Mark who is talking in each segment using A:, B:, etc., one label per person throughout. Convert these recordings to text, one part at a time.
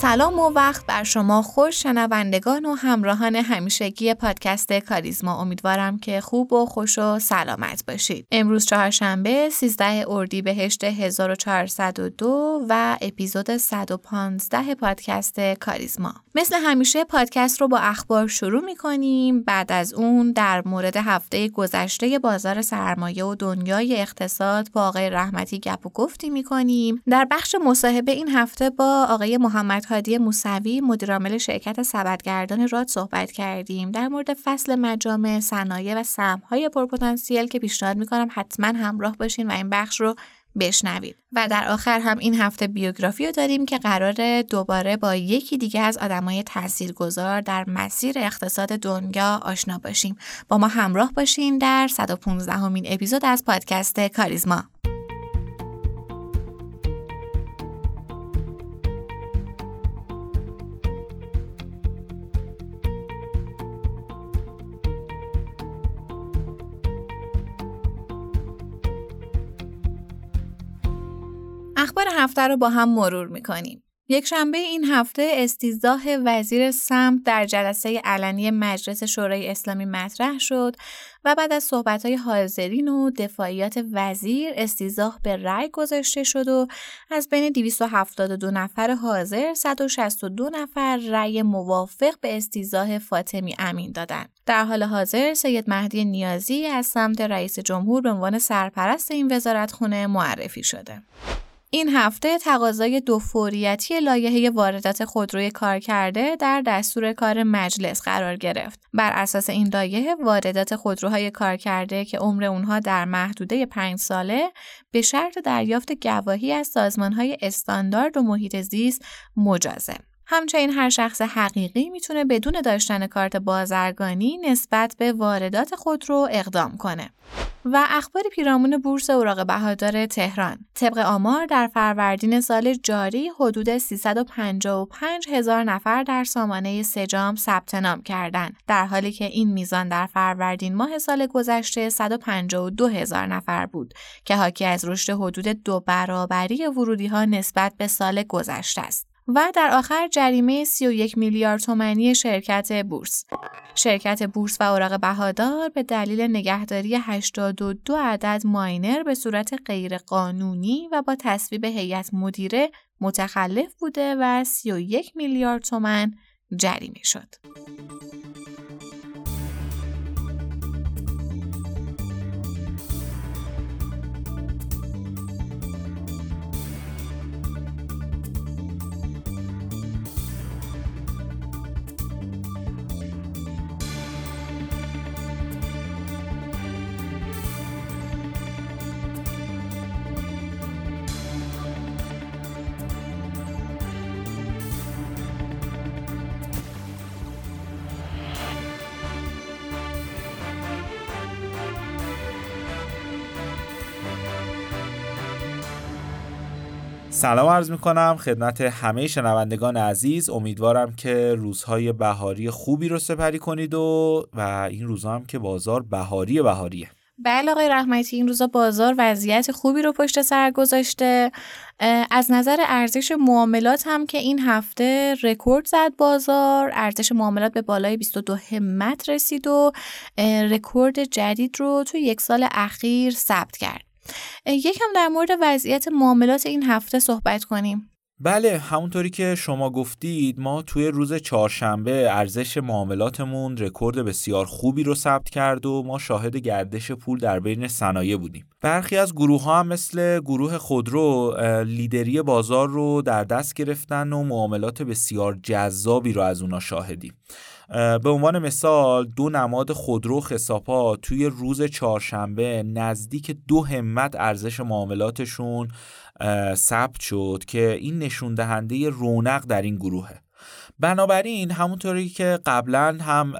A: سلام و وقت بر شما خوش شنوندگان و همراهان همیشگی پادکست کاریزما. امیدوارم که خوب و خوش و سلامت باشید. امروز چهارشنبه 13 اردیبهشت 1402 و اپیزود 115 پادکست کاریزما. مثل همیشه پادکست رو با اخبار شروع می کنیم بعد از اون در مورد هفته گذشته بازار سرمایه و دنیای اقتصاد با آقای رحمتی گپ و گفتی می کنیم در بخش مصاحبه این هفته با آقای محمد هادی موسوی مدیرعامل شرکت سبدگردان راد صحبت کردیم. در مورد فصل مجامع صنایع و سهم‌های پرپتانسیل که پیشنهاد می‌کنم حتما همراه باشین و این بخش رو بشنوید. و در آخر هم این هفته بیوگرافی رو داریم که قرار دوباره با یکی دیگه از آدمای تاثیرگذار در مسیر اقتصاد دنیا آشنا باشیم. با ما همراه باشین در 115 همین اپیزود از پادکست کاریزما. اخبار هفته رو با هم مرور می‌کنیم. یک شنبه این هفته استیزاه وزیر سمت در جلسه علنی مجلس شورای اسلامی مطرح شد و بعد از صحبت‌های حاضرین و دفاعیات وزیر استیزاه به رأی گذاشته شد و از بین 272 نفر حاضر 162 نفر رأی موافق به استیزاه فاطمی امین دادند. در حال حاضر سید مهدی نیازی از سمت رئیس جمهور به عنوان سرپرست این وزارتخونه معرفی شده. این هفته تقاضای دو فوریتی لایحه واردات خودروی کار کرده در دستور کار مجلس قرار گرفت. بر اساس این لایحه واردات خودروهای کار کرده که عمر اونها در محدوده پنج ساله به شرط دریافت گواهی از سازمانهای استاندارد و محیط زیست مجازه. همچنین هر شخص حقیقی می‌تونه بدون داشتن کارت بازرگانی نسبت به واردات خودرو اقدام کنه. و اخبار پیرامون بورس اوراق بهادار تهران طبق آمار در فروردین سال جاری حدود 355 هزار نفر در سامانه سجام ثبت نام کردند در حالی که این میزان در فروردین ماه سال گذشته 152 هزار نفر بود که حاکی از رشد حدود دو برابری ورودی ها نسبت به سال گذشته است و در آخر جریمه 31 میلیارد تومانی شرکت بورس. شرکت بورس و اوراق بهادار به دلیل نگهداری 82 عدد ماینر به صورت غیرقانونی و با تصویب هیئت مدیره متخلف بوده و 31 میلیارد تومن جریمه شد.
B: سلام عرض می کنم خدمت همه شنوندگان عزیز. امیدوارم که روزهای بهاری خوبی رو سپری کنید و و این روزها هم که بازار بهاری بهاریه.
A: بله آقای رحمتی این روزا بازار وضعیت خوبی رو پشت سر گذاشته. از نظر ارزش معاملات هم که این هفته رکورد زد بازار. ارزش معاملات به بالای 22 همت رسید و رکورد جدید رو تو یک سال اخیر ثبت کرد. یکم در مورد وضعیت معاملات این هفته صحبت کنیم.
B: بله همونطوری که شما گفتید ما توی روز چهارشنبه ارزش معاملاتمون رکورد بسیار خوبی رو ثبت کرد و ما شاهد گردش پول در بین صنایع بودیم. برخی از گروه ها هم مثل گروه خودرو لیدری بازار رو در دست گرفتن و معاملات بسیار جذابی رو از اونا شاهدیم. به عنوان مثال دو نماد خودرو خساپا توی روز چهارشنبه نزدیک دو همت ارزش معاملاتشون ثبت شد که این نشون دهنده رونق در این گروهه. بنابراین همونطوری که قبلا هم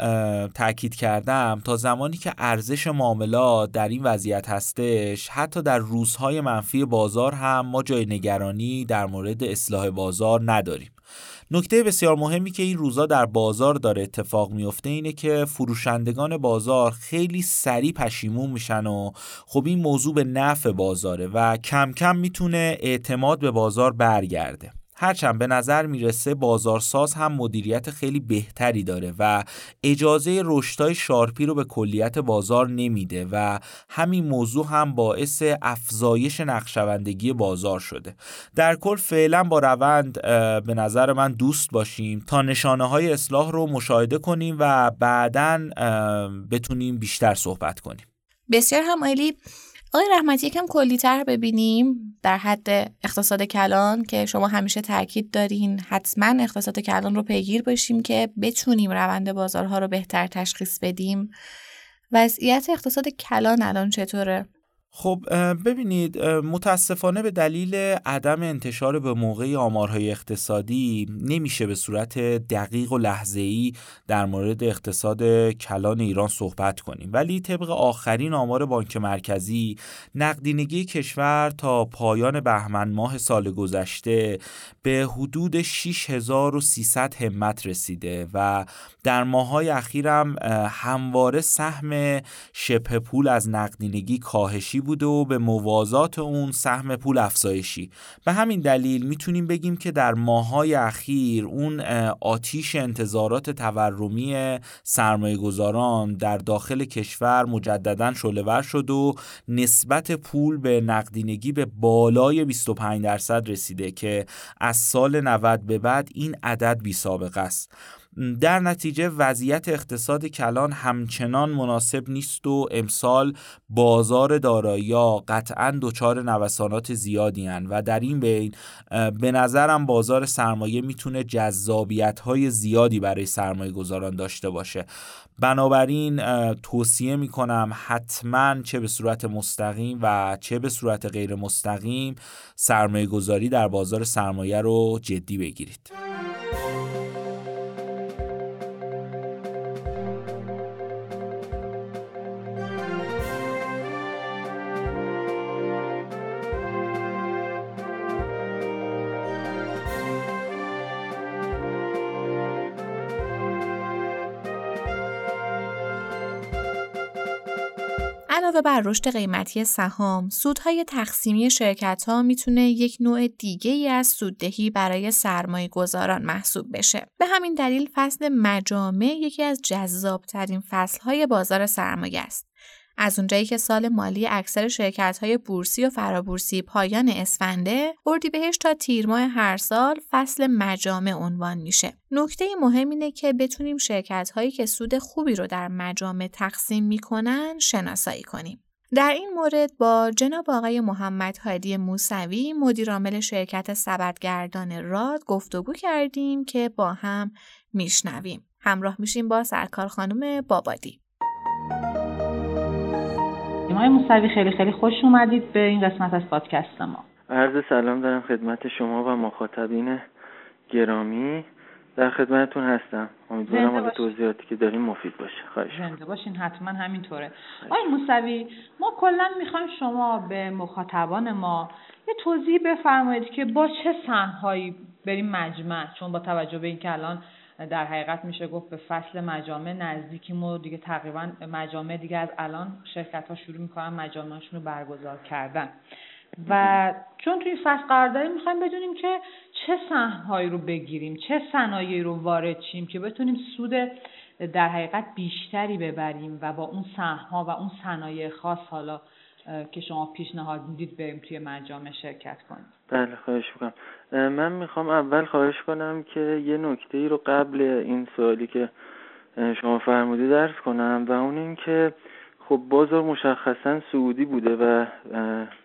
B: تاکید کردم تا زمانی که ارزش معاملات در این وضعیت هستش حتی در روزهای منفی بازار هم ما جای نگرانی در مورد اصلاح بازار نداریم. نکته بسیار مهمی که این روزا در بازار داره اتفاق میفته اینه که فروشندگان بازار خیلی سریع پشیمون میشن و خب این موضوع به نفع بازاره و کم کم می‌تونه اعتماد به بازار برگرده. هرچند به نظر می‌رسه بازارساز هم مدیریت خیلی بهتری داره و اجازه رشدهای شارپی رو به کلیت بازار نمیده و همین موضوع هم باعث افزایش نقشوندگی بازار شده. در کل فعلا با روند به نظر من دوست باشیم. تا نشانه های اصلاح رو مشاهده کنیم و بعدا بتونیم بیشتر صحبت کنیم.
A: بسیار هم عالی. آقای رحمتی یکم کلیتر ببینیم در حد اقتصاد کلان که شما همیشه تاکید دارین حتما اقتصاد کلان رو پیگیر باشیم که بتونیم روند بازارها رو بهتر تشخیص بدیم وضعیت اقتصاد کلان الان چطوره؟
B: خب ببینید متاسفانه به دلیل عدم انتشار به موقع آمارهای اقتصادی نمیشه به صورت دقیق و لحظه‌ای در مورد اقتصاد کلان ایران صحبت کنیم. ولی طبق آخرین آمار بانک مرکزی نقدینگی کشور تا پایان بهمن ماه سال گذشته به حدود 6300 همت رسیده و در ماهای اخیرم همواره سهم شبه پول از نقدینگی کاهشی بوده و به موازات اون سهم پول افزایشی. به همین دلیل می‌تونیم بگیم که در ماهای اخیر اون آتیش انتظارات تورمی سرمایه گذاران در داخل کشور مجددا شلور شد و نسبت پول به نقدینگی به بالای 25 درصد رسیده که از سال 90 به بعد این عدد بی سابقه است. در نتیجه وضعیت اقتصاد کلان همچنان مناسب نیست و امسال بازار دارایی قطعا دچار نوسانات زیادی هن و در این بین به نظرم بازار سرمایه می‌تونه جذابیت های زیادی برای سرمایه گذاران داشته باشه. بنابراین توصیه می‌کنم حتما چه به صورت مستقیم و چه به صورت غیر مستقیم سرمایه گذاری در بازار سرمایه رو جدی بگیرید.
A: علاوه بر رشد قیمتی سهام، سودهای تقسیمی شرکت ها می‌تونه یک نوع دیگه ای از سوددهی برای سرمایه گذاران محسوب بشه. به همین دلیل فصل مجامع یکی از جذابترین فصلهای بازار سرمایه است. از اونجایی که سال مالی اکثر شرکت های بورسی و فرابورسی پایان اسفنده بهش تا تیر ماه هر سال فصل مجامع عنوان میشه. نکته مهم اینه که بتونیم شرکت هایی که سود خوبی رو در مجامع تقسیم می‌کنن شناسایی کنیم. در این مورد با جناب آقای محمد هادی موسوی مدیرعامل شرکت سبدگردان راد گفتگو کردیم که با هم میشنویم. همراه میشیم با سرکار خانم بابادی.
C: های موسوی خیلی خیلی خوش اومدید به این قسمت از پادکست ما.
D: عرض سلام دارم خدمت شما و مخاطبین گرامی. در خدمتتون هستم. امیدوارم از توضیحاتی که داریم مفید باشه. خواهش
C: زنده باشین حتما همینطوره. آقای موسوی ما کلا می‌خوایم شما به مخاطبان ما یه توضیح بفرمایید که با چه سنهایی بریم مجمع چون با توجه به اینکه الان در حقیقت میشه گفت به فصل مجامع نزدیکیم و دیگه تقریبا مجامع دیگه از الان شرکت ها شروع می‌کنن مجامعشون رو برگزار کردن. و چون توی فصل قرار داریم می‌خوایم بدونیم که چه سهمهایی رو بگیریم چه صنایعی رو وارد چیم که بتونیم سود در حقیقت بیشتری ببریم و با اون سهمها و اون صنایع خاص حالا که شما پیشنهاد می‌دید بریم توی مجامع شرکت کنیم.
D: بله خواهش می‌کنم. من می‌خوام اول خواهش کنم که یه نکته ای رو قبل این سوالی که شما فرمودی درس کنم و اون این که خب بازار مشخصا سعودی بوده و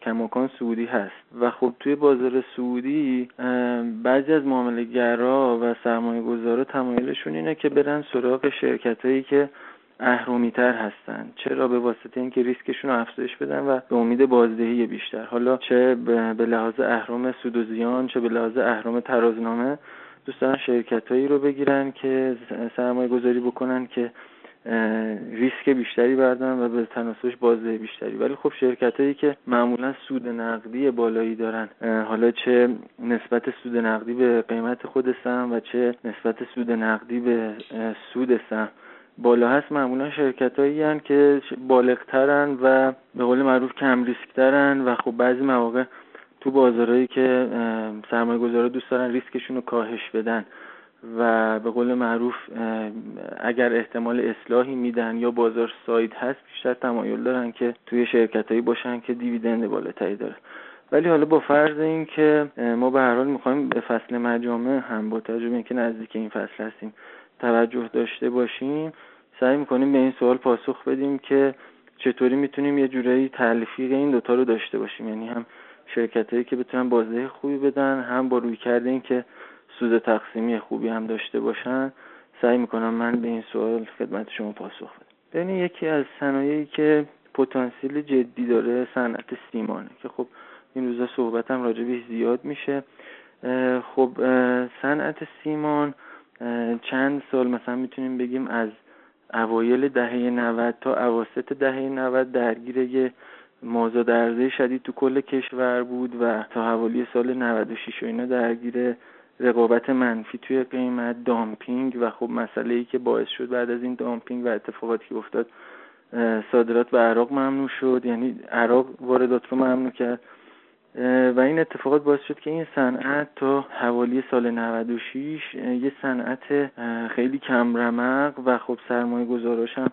D: کماکان سعودی هست. و خب توی بازار سعودی بعضی از معامله گرا و سرمایه گذارا تمایلشون اینه که برن سراغ شرکت هایی که اهرومی تر هستن. چرا؟ به واسطه اینکه ریسکشون رو افزایش بدن و به امید بازدهی بیشتر. حالا چه به لحاظ اهرام سود و زیان چه به لحاظ اهرام ترازنامه دوست دارن شرکت هایی رو بگیرن که سرمایه گذاری بکنن که ریسک بیشتری بردارن و به تناسبش بازده بیشتری. ولی خب شرکت هایی که معمولا سود نقدی بالایی دارن حالا چه نسبت سود نقدی به قیمت خود سهم و چه نسبت سود نقدی به سود سهم. بالا هست معمولا شرکت هایی که بالغترن و به قول معروف کم ریسک ترن و خب بعضی مواقع تو بازارهایی که سرمایه گذاره دوست دارن ریسکشون رو کاهش بدن و به قول معروف اگر احتمال اصلاحی میدن یا بازار ساید هست بیشتر تمایل دارن که توی شرکت هایی باشن که دیویدند بالاتری داره. ولی حالا با فرض این که ما به هر حال می‌خوایم به فصل مجامع هم با توجه به اینکه نزدیک این فصل هستیم توجه داشته باشیم سعی می‌کنیم به این سوال پاسخ بدیم که چطوری می‌تونیم یه جورایی تلفیق این دوتا رو داشته باشیم. یعنی هم شرکت هایی که بتونن بازده خوبی بدن هم با روی کرده این که سود تقسیمی خوبی هم داشته باشن. سعی می‌کنم من به این سوال خدمت شما پاسخ بدم. بین یکی از صنایعی که پتانسیل جدی داره صنعت سیمانه که خب این روزا صحبتم راجع زیاد میشه. خب صنعت سیمان چند سال مثلا می‌تونیم بگیم از اوایل دهه 90 تا اواسط دهه 90 درگیر یه مازاد عرضه شدید تو کل کشور بود و تا حوالی سال 96 و اینا درگیر رقابت منفی توی قیمت دامپینگ و خب مسئله ای که باعث شد بعد از این دامپینگ و اتفاقاتی که افتاد صادرات به عراق ممنوع شد. یعنی عراق واردات رو ممنوع کرد. و این اتفاقات باعث شد که این صنعت تا حوالی سال 96 یه صنعت خیلی کم رمق و خب سرمایه گذاراش هم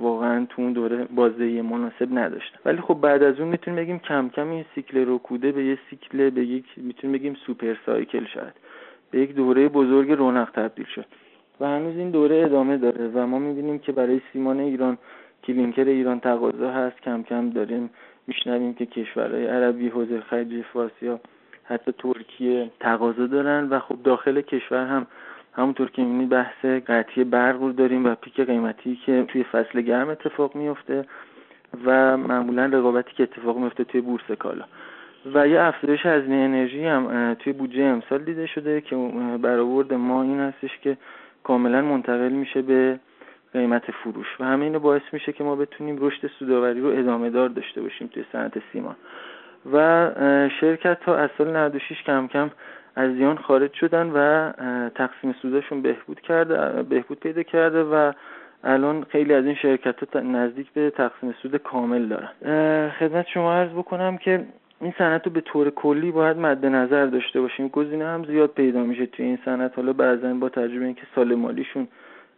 D: واقعا تو اون دوره بازدهی مناسب نداشتن. ولی خب بعد از اون می‌تونیم بگیم کم کم این سیکل رکوده به یه سیکل به یک می‌تونیم بگیم سوپر سایکل شد به یک دوره بزرگ رونق تبدیل شد. و هنوز این دوره ادامه داره و ما می‌بینیم که برای سیمان ایران کلینکر ایران تقاضا هست. کم کم داریم میشنویم که کشورهای عربی حوزه خلیج فارس یا حتی ترکیه تقاضا دارن و خب داخل کشور هم همونطور که می‌بینید بحث قطعی برق رو داریم و پیک قیمتی که توی فصل گرم اتفاق میفته و معمولا رقابتی که اتفاق میفته توی بورس کالا. و یه افزایش از انرژی هم توی بودجه امسال دیده شده که برآورد ما این هستش که کاملا منتقل میشه به قیمت فروش. و همه باعث میشه که ما بتونیم رشد سوداوری رو ادامه دار داشته باشیم توی صنعت سیمان. و شرکت ها از سال 96 کم کم از زیان خارج شدن و تقسیم سوداشون بهبود کرده بهبود پیدا کرده و الان خیلی از این شرکت ها نزدیک به تقسیم سود کامل دارن. خدمت شما عرض بکنم که این صنعت رو به طور کلی باید مد نظر داشته باشیم. گزینه هم زیاد پیدا میشه توی این صنعت. حالا بعضا با تجربه اینکه سال مالیشون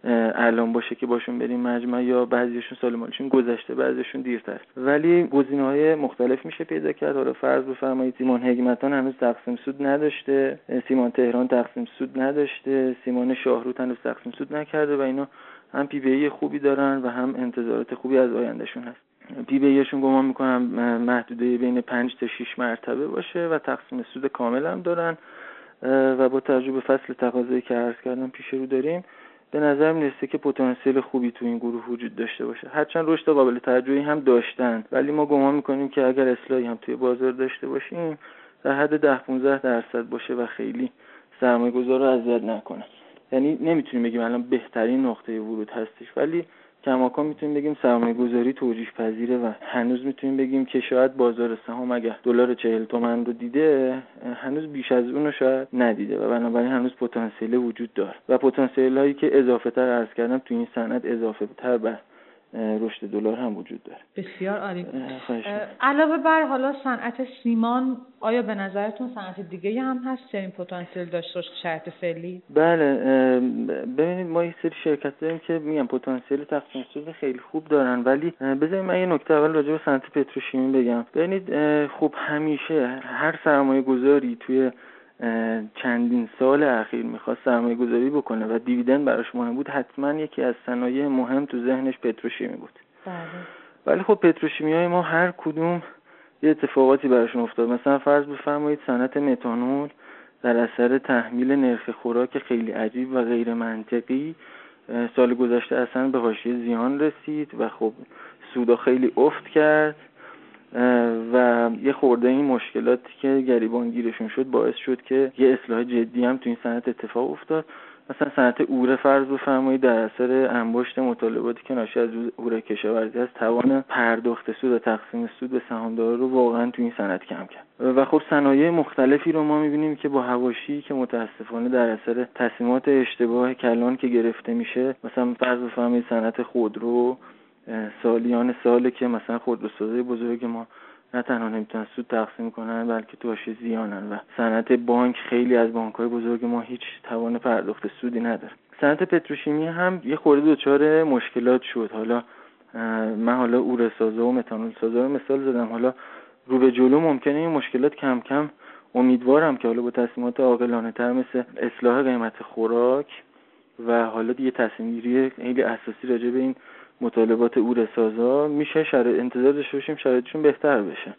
D: الان باشه که باشون بریم مجمع یا بعضیشون سال مالیشون گذشته بعضیشون دیرتر. ولی گزینه های مختلف میشه پیدا کرد. حالا فرض بفرمایید سیمان هگمتان هنوز تقسیم سود نداشته سیمان تهران تقسیم سود نداشته سیمان شاهروت هنوز تقسیم سود نکرده و اینا هم پی خوبی دارن و هم انتظارات خوبی از آیندهشون هست. پی بی ایشون گمان می‌کنم محدوده بین 5 تا 6 مرتبه باشه و تقسیم سود کامل هم دارن. و با تجربه فصل تقاضایی که عرض کردم پیش رو داریم. به نظر می‌رسه که پتانسیل خوبی تو این گروه وجود داشته باشه. هرچند رشد قابل توجهی هم داشتن. ولی ما گمان می‌کنیم که اگر اصلاحی هم توی بازار داشته باشیم در حد ده 15 درصد باشه و خیلی سرمایه گذار رو اذیت نکنه. یعنی نمی‌تونیم بگیم الان بهترین نقطه ورود هستش. ولی کماکان می‌تونیم بگیم سرمایه گذاری توجیح پذیره و هنوز می‌تونیم بگیم که شاید بازار سهام اگه دلار چهل تومن رو دیده هنوز بیش از اون رو شاید ندیده و بنابراین هنوز پتانسیل وجود داره. و پتانسیل هایی که اضافه تر ارز کردم تو این صنعت اضافه تر به رشد دلار هم وجود داره.
C: بسیار عالی. علاوه بر حالا صنعت سیمان آیا به نظرتون صنعت دیگه هم هست؟ چنین پتانسیل داشته باشه شرط فعلی؟
D: بله ببینید ما یه سری شرکت داریم که میگم پتانسیل تقسیم سود خیلی خوب دارن ولی بذارید من یه نکته اول راجع به صنعت پتروشیمی بگم. ببینید خب همیشه هر سرمایه گذاری توی چندین سال اخیر می‌خواست سرمایه گذاری بکنه و دیویدند براش مهم بود حتما یکی از صنایع مهم تو ذهنش پتروشیمی بود.
C: بله.
D: ولی خب پتروشیمی های ما هر کدوم یه اتفاقاتی براشون افتاد. مثلا فرض بفرمایید صنعت متانول در اثر تحمیل نرخ خوراک خیلی عجیب و غیر منطقی سال گذشته اصلا به حاشیه زیان رسید و خب سودا خیلی افت کرد. و یه خورده این مشکلاتی که گریبان گیرشون شد باعث شد که یه اصلاح جدی هم تو این صنعت اتفاق افتاد. مثلا صنعت اوره فرض بفرمایید در اثر انباشت مطالباتی که ناشی از اوره کشاورزی از توان پرداخت سود و تقسیم سود به سهامدارا رو واقعا تو این صنعت کم کرد. و خب صنایع مختلفی رو ما می‌بینیم که با هواشی که متاسفانه در اثر تصمیمات اشتباه کلان که گرفته میشه مثلا فرض بفرمایید صنعت خودرو سالیان ساله که مثلا خودروسازی بزرگ ما نه تنها نمی‌تونن سود تقسیم کنن بلکه تو زیانن و صنعت بانک خیلی از بانک های بزرگ ما هیچ توان پرداخت سودی نداره. صنعت پتروشیمی هم یه خورده دچار مشکلات شد. حالا من حالا اوره سازه و متانول سازه رو مثال زدم. حالا رو به جلو ممکنه این مشکلات کم کم امیدوارم که حالا با تصمیمات عاقلانه تر مثل اصلاح قیمت خوراک و حالا دیگه تصمیم گیری خیلی اساسی راجع به این مطالبات او سازا میشه شرایط انتظار داشته باشیم شرایطشون بهتر بشه.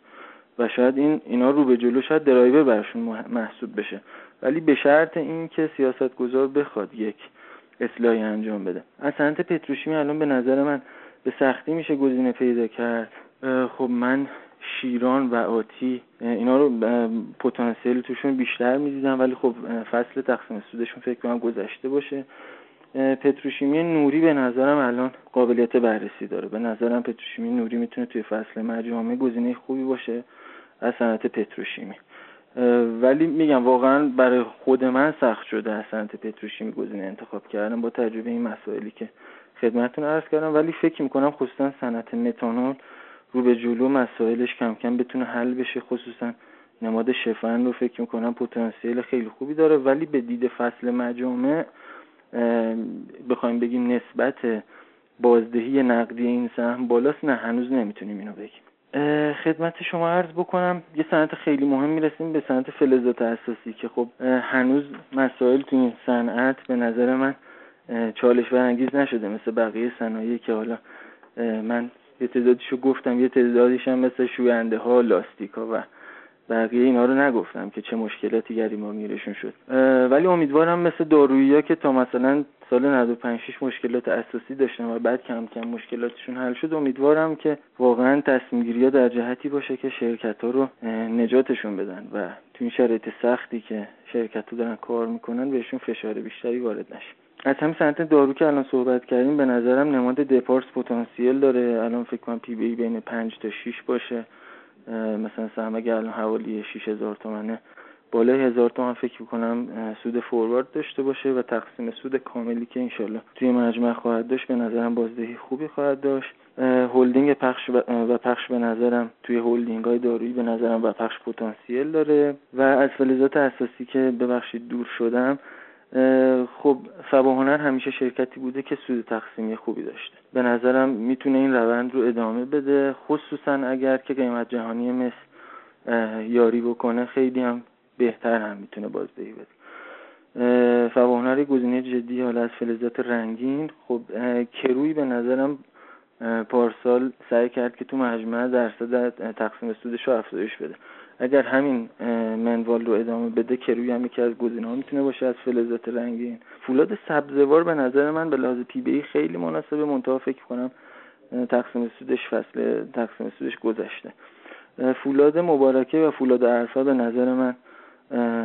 D: و شاید این اینا رو به جلو شاید درایور براشون محسوب بشه. ولی به شرط این که سیاست گذار بخواد یک اصلاحی انجام بده. از صنعت پتروشیمی الان به نظر من به سختی میشه گزینه پیدا کرد. خب من شیران و آتی اینا رو پتانسیل توشون بیشتر می‌دیدم ولی خب فصل تقسیم سودشون فکر کنم گذشته باشه. پتروشیمی نوری به نظرم الان قابلیت بررسی داره. به نظرم پتروشیمی نوری می‌تونه توی فصل مجامع گزینه خوبی باشه از صنعت پتروشیمی. ولی میگم واقعا برای خود من سخت شده از صنعت پتروشیمی گزینه انتخاب کردم با تجربه این مسائلی که خدمتتون عرض کردم. ولی فکر می‌کنم خصوصا صنعت متانول رو به جلو مسائلش کم کم بتونه حل بشه. خصوصا نماد شفن رو فکر می‌کنم پتانسیل خیلی خوبی داره. ولی به دید فصل مجامع بخوایم بگیم نسبت بازدهی نقدی این سهم بالاست نه هنوز نمی‌تونیم اینو بگیم. خدمت شما عرض بکنم یه صنعت خیلی مهم می‌رسیم به صنعت فلزات اساسی که خب هنوز مسائل تو این صنعت به نظر من چالش برانگیز نشده مثل بقیه صنایعی که حالا من یه تعدادیشو گفتم یه تعدادیش مثل شوینده ها لاستیک ها و بقیه اینا رو نگفتم که چه مشکلاتی گریما میرشون شد. ولی امیدوارم مثل دارویی که تا مثلا سال 95 6 مشکلات اساسی داشتن و بعد کم کم مشکلاتشون حل شد امیدوارم که واقعا تصمیم گیری در جهتی باشه که شرکت ها رو نجاتشون بدن و تو این شرایط سختی که شرکت ها دارن کار می‌کنن بهشون فشار بیشتری وارد نشه. از همین صنعت دارو که الان صحبت کردیم به نظرم نماد دپارس پتانسیل داره. الان فکر کنم P به E بین 5 تا 6 باشه. مثلا سهم اگر الان حوالی 6000 تومنه. بالای هزار تومن فکر می‌کنم سود forward داشته باشه و تقسیم سود کاملی که انشالله توی مجمع خواهد داشت به نظرم بازدهی خوبی خواهد داشت. هلدینگ پخش و پخش به نظرم توی هلدینگ های دارویی به نظرم و پخش پتانسیل داره. و از فلزات اساسی که ببخشید دور شدم خب هنر همیشه شرکتی بوده که سود تقسیمی خوبی داشته. به نظرم می‌تونه این روند رو ادامه بده خصوصا اگر که قیمت جهانی مثل یاری بکنه خیلی هم بهتر هم می‌تونه بازدهی بده. فواهنر گزینه جدی حالا از فلزات رنگین. خب کروی به نظرم پارسال سعی کرد که تو مجموعه درصد تقسیم سودش رو افزایش بده. اگر همین منوال رو ادامه بده کروی هم یکی از گزینه ها می‌تونه باشه از فلزات رنگین فولاد سبزوار به نظر من به لحاظ P به E خیلی مناسبه. منتها فکر کنم تقسیم سودش فصل تقسیم سودش گذشته. فولاد مبارکه و فولاد ارفع به نظر من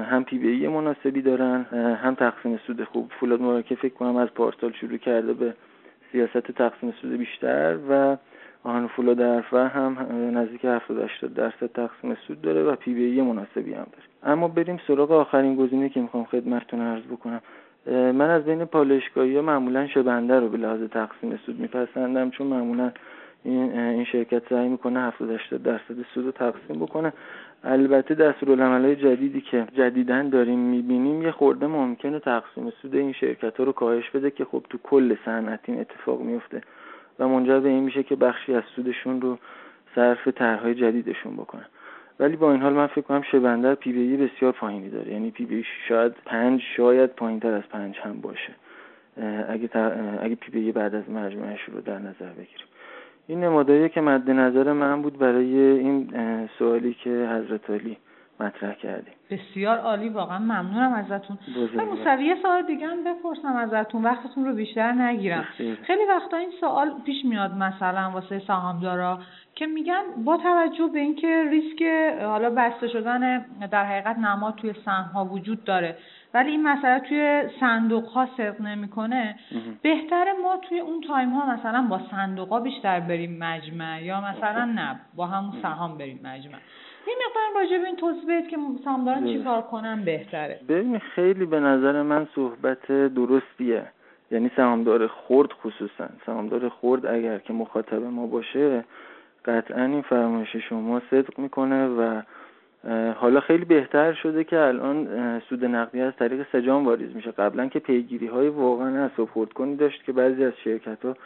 D: هم P به E مناسبی دارن هم تقسیم سود خوب. فولاد مبارکه فکر کنم از پارسال شروع کرده به سیاست تقسیم سود بیشتر و آهن فولاد ارفع هم نزدیک 70 80 درصد تقسیم سود داره و پی بی مناسبی هم داره. اما بریم سراغ آخرین گزینه که می‌خوام خدمتتون عرض بکنم. من از بین پالشگاهی ها معمولا شبنده رو به لحاظ تقسیم سود میپسندم چون معمولا این این شرکت سعی می‌کنه 70 80 درصد سود رو تقسیم بکنه. البته دستورالعملهای جدیدی که جدیدا داریم می‌بینیم یه خورده ممکنه تقسیم سود این شرکت ها رو کاهش بده که خب تو کل صنعت این اتفاق میفته و منجر به این میشه که بخشی از سودشون رو صرف طرحهای جدیدشون بکنن. ولی با این حال من فکر کنم شبندر P به E بسیار پایینی داره. یعنی P به E شاید پنج شاید پایین تر از پنج هم باشه. اگه, اگه P به E بعد از مجمعش رو در نظر بگیریم. این نمادایی که مد نظر من بود برای این سوالی که حضرتعالی مطرح کردید.
C: بسیار عالی واقعا ممنونم ازتون. موسوی یه سوال دیگه هم بپرسم ازتون وقتتون رو بیشتر نگیرم. خیلی وقتا این سوال پیش میاد مثلا واسه سهامدارا که میگن با توجه به اینکه ریسک حالا بسته شدن در حقیقت نماد توی سهم ها وجود داره ولی این مسئله توی صندوق ها صدق نمی‌کنه بهتره ما توی اون تایم ها مثلا با صندوق ها بیشتر بریم مجمع یا مثلا نه با همون سهام بریم مجمع. یه مقدار راجع به این توضیح بدید که سهامداران چیکار کنن بهتره.
D: ببین خیلی به نظر من صحبت درستیه. یعنی سهامدار خرد خصوصا. سهامدار خرد اگر که مخاطب ما باشه قطعا این فرمایش شما صدق می‌کنه و حالا خیلی بهتر شده که الان سود نقدی از طریق سجام واریز میشه. قبلا که پیگیری های واقعا از سپورت کنی داشت که بعضی از شرکت ها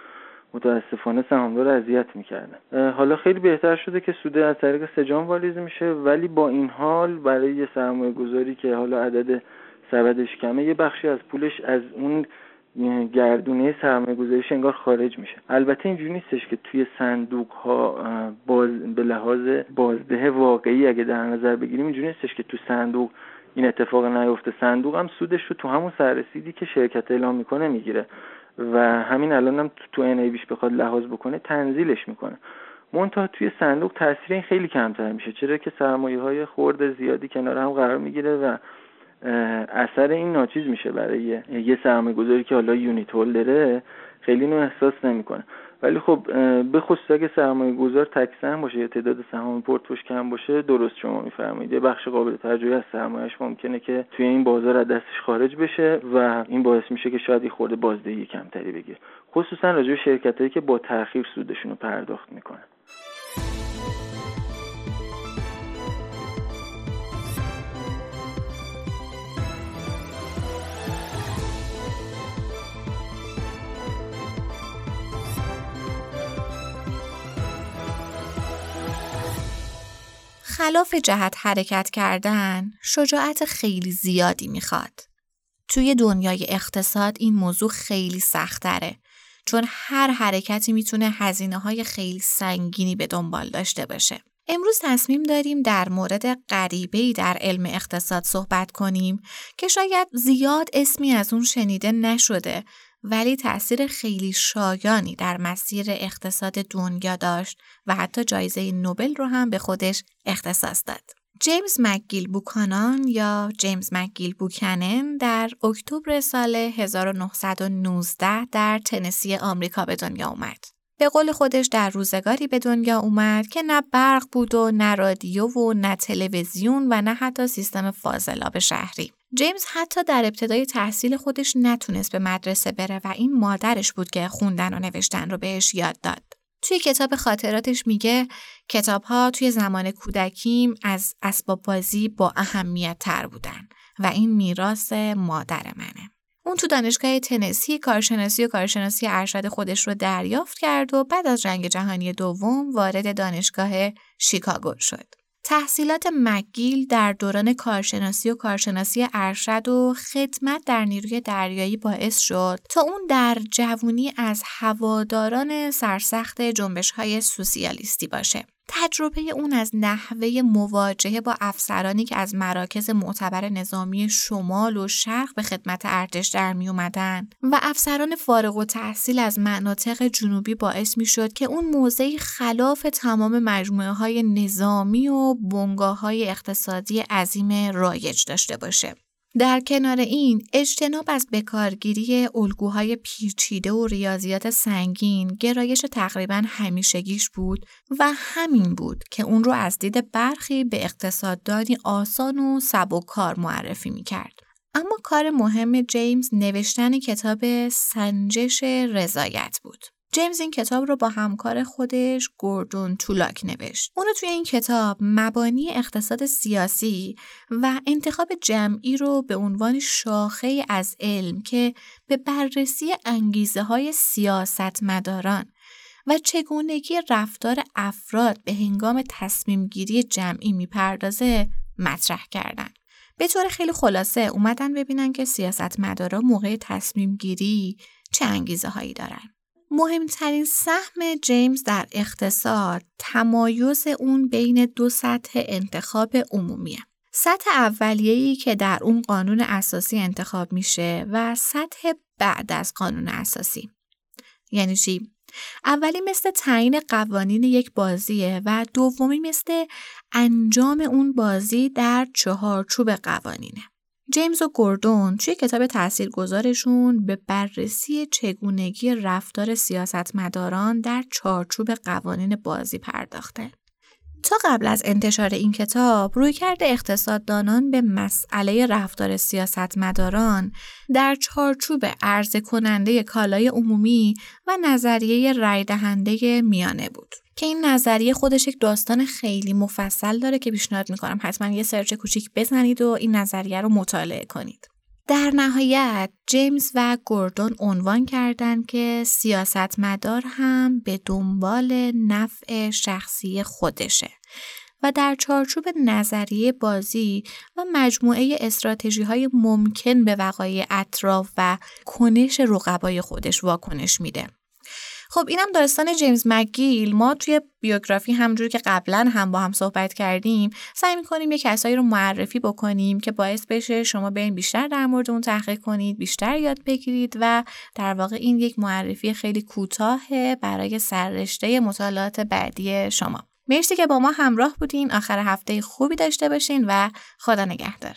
D: متاسفانه سهامدار اذیت می‌کردن. حالا خیلی بهتر شده که سود از طریق سجام واریز میشه ولی با این حال برای یه سرمایه گذاری که حالا عدد سبدش کمه یه بخشی از پولش از اون گردونه سرمایه گذاریش انگار خارج میشه. البته اینجوری نیستش که توی صندوق ها باز به لحاظ بازده واقعی اگه در نظر بگیریم اینجوری نیستش که تو صندوق این اتفاق نیفته. صندوق هم سودش رو تو همون سررسیدی که شرکت اعلام می‌کنه می‌گیره. و همین الان هم تو ان بیش بخواد لحاظ بکنه تنزیلش می‌کنه. منتها توی صندوق تاثیر این خیلی کمتر میشه. چرا که سرمایه های خورد زیادی کنار هم قرار می‌گیره و اثر این ناچیز میشه برای یه سرمایه گذاری که حالا یونیت هولدره خیلی نو احساس نمی‌کنه. ولی خب به خصوص اگه سرمایه گذار تکسن باشه یا تعداد سهام پورتفوش کم باشه درست شما میفرمایید. یه بخش قابل توجهی از سرمایهش ممکنه که توی این بازار از دستش خارج بشه و این باعث میشه که شاید یه خورده بازدهی کمتری بگیره. خصوصا راجع به شرکتایی که با تاخیر سودشون رو پرداخت می‌کنن.
A: خلاف جهت حرکت کردن شجاعت خیلی زیادی می‌خواد. توی دنیای اقتصاد این موضوع خیلی سختره چون هر حرکتی می‌تونه هزینه های خیلی سنگینی به دنبال داشته باشه. امروز تصمیم داریم در مورد غریبه‌ای در علم اقتصاد صحبت کنیم که شاید زیاد اسمی از اون شنیده نشده ولی تاثیر خیلی شایانی در مسیر اقتصاد دنیا داشت و حتی جایزه نوبل رو هم به خودش اختصاص داد. جیمز مکگیل بوکانان یا جیمز مکگیل بوکنن در اکتبر سال 1919 در تنسی آمریکا به دنیا اومد. به قول خودش در روزگاری به دنیا اومد که نه برق بود و نه رادیو و نه تلویزیون و نه حتی سیستم فاضلاب شهری. جیمز حتی در ابتدای تحصیل خودش نتونست به مدرسه بره و این مادرش بود که خوندن و نوشتن رو بهش یاد داد. توی کتاب خاطراتش میگه کتاب ها توی زمان کودکیم از اسباب بازی با اهمیت تر بودن و این میراث مادر منه. اون تو دانشگاه تنسی کارشناسی و کارشناسی ارشد خودش رو دریافت کرد و بعد از جنگ جهانی دوم وارد دانشگاه شیکاگو شد. تحصیلات مکگیل در دوران کارشناسی و کارشناسی ارشد و خدمت در نیروی دریایی باعث شد تا اون در جوونی از هواداران سرسخت جنبش های سوسیالیستی باشه. تجربه اون از نحوه مواجهه با افسرانی که از مراکز معتبر نظامی شمال و شرق به خدمت ارتش در می اومدن و افسران فارغ و تحصیل از مناطق جنوبی باعث می شد که اون موضعی خلاف تمام مجموعه های نظامی و بنگاه های اقتصادی عظیم رایج داشته باشه. در کنار این اجتناب از بکارگیری الگوهای پیچیده و ریاضیات سنگین گرایش تقریبا همیشگیش بود و همین بود که اون رو از دید برخی به اقتصاددانی آسان و سبکار معرفی می کرد. اما کار مهم جیمز نوشتن کتاب سنجش رضایت بود. جیمز این کتاب رو با همکار خودش گوردون تولاک نوشت. اونو توی این کتاب مبانی اقتصاد سیاسی و انتخاب جمعی رو به عنوان شاخه از علم که به بررسی انگیزه های سیاست مداران و چگونگی رفتار افراد به هنگام تصمیم گیری جمعی می‌پردازه مطرح کردن. به طور خیلی خلاصه اومدن ببینن که سیاست مدارا موقع تصمیم گیری چه انگیزه هایی دارن. مهمترین سهم جیمز در اقتصاد تمایز اون بین دو سطح انتخاب عمومیه. سطح اولیه‌ای که در اون قانون اساسی انتخاب میشه و سطح بعد از قانون اساسی. یعنی چی؟ اولی مثل تعیین قوانین یک بازیه و دومی مثل انجام اون بازی در چهارچوب قوانینه. جیمز و گوردون توی کتاب تاثیرگذارشون به بررسی چگونگی رفتار سیاستمداران در چارچوب قوانین بازی پرداخته. تا قبل از انتشار این کتاب روی کرده اقتصاددانان به مسئله رفتار سیاستمداران در چارچوب عرضه کننده کالای عمومی و نظریه رای دهنده میانه بود. که این نظریه خودش یک داستان خیلی مفصل داره که پیشنهاد می‌کنم حتما یه سرچ کوچیک بزنید و این نظریه رو مطالعه کنید. در نهایت جیمز و گوردون عنوان کردند که سیاستمدار هم به دنبال نفع شخصی خودشه و در چارچوب نظریه بازی و مجموعه استراتژی های ممکن به وقایع اطراف و کنش رقبای خودش واکنش میده. خب اینم داستان جیمز مکگیل. ما توی بیوگرافی همجور که قبلا هم با هم صحبت کردیم سعی می‌کنیم یه کسایی رو معرفی بکنیم که باعث بشه شما برین بیشتر در مورد اون تحقیق کنید بیشتر یاد بگیرید و در واقع این یک معرفی خیلی کوتاه برای سررشته مطالعات بعدی شما. مرسی که با ما همراه بودین. آخر هفته خوبی داشته باشین و خدا نگهدار.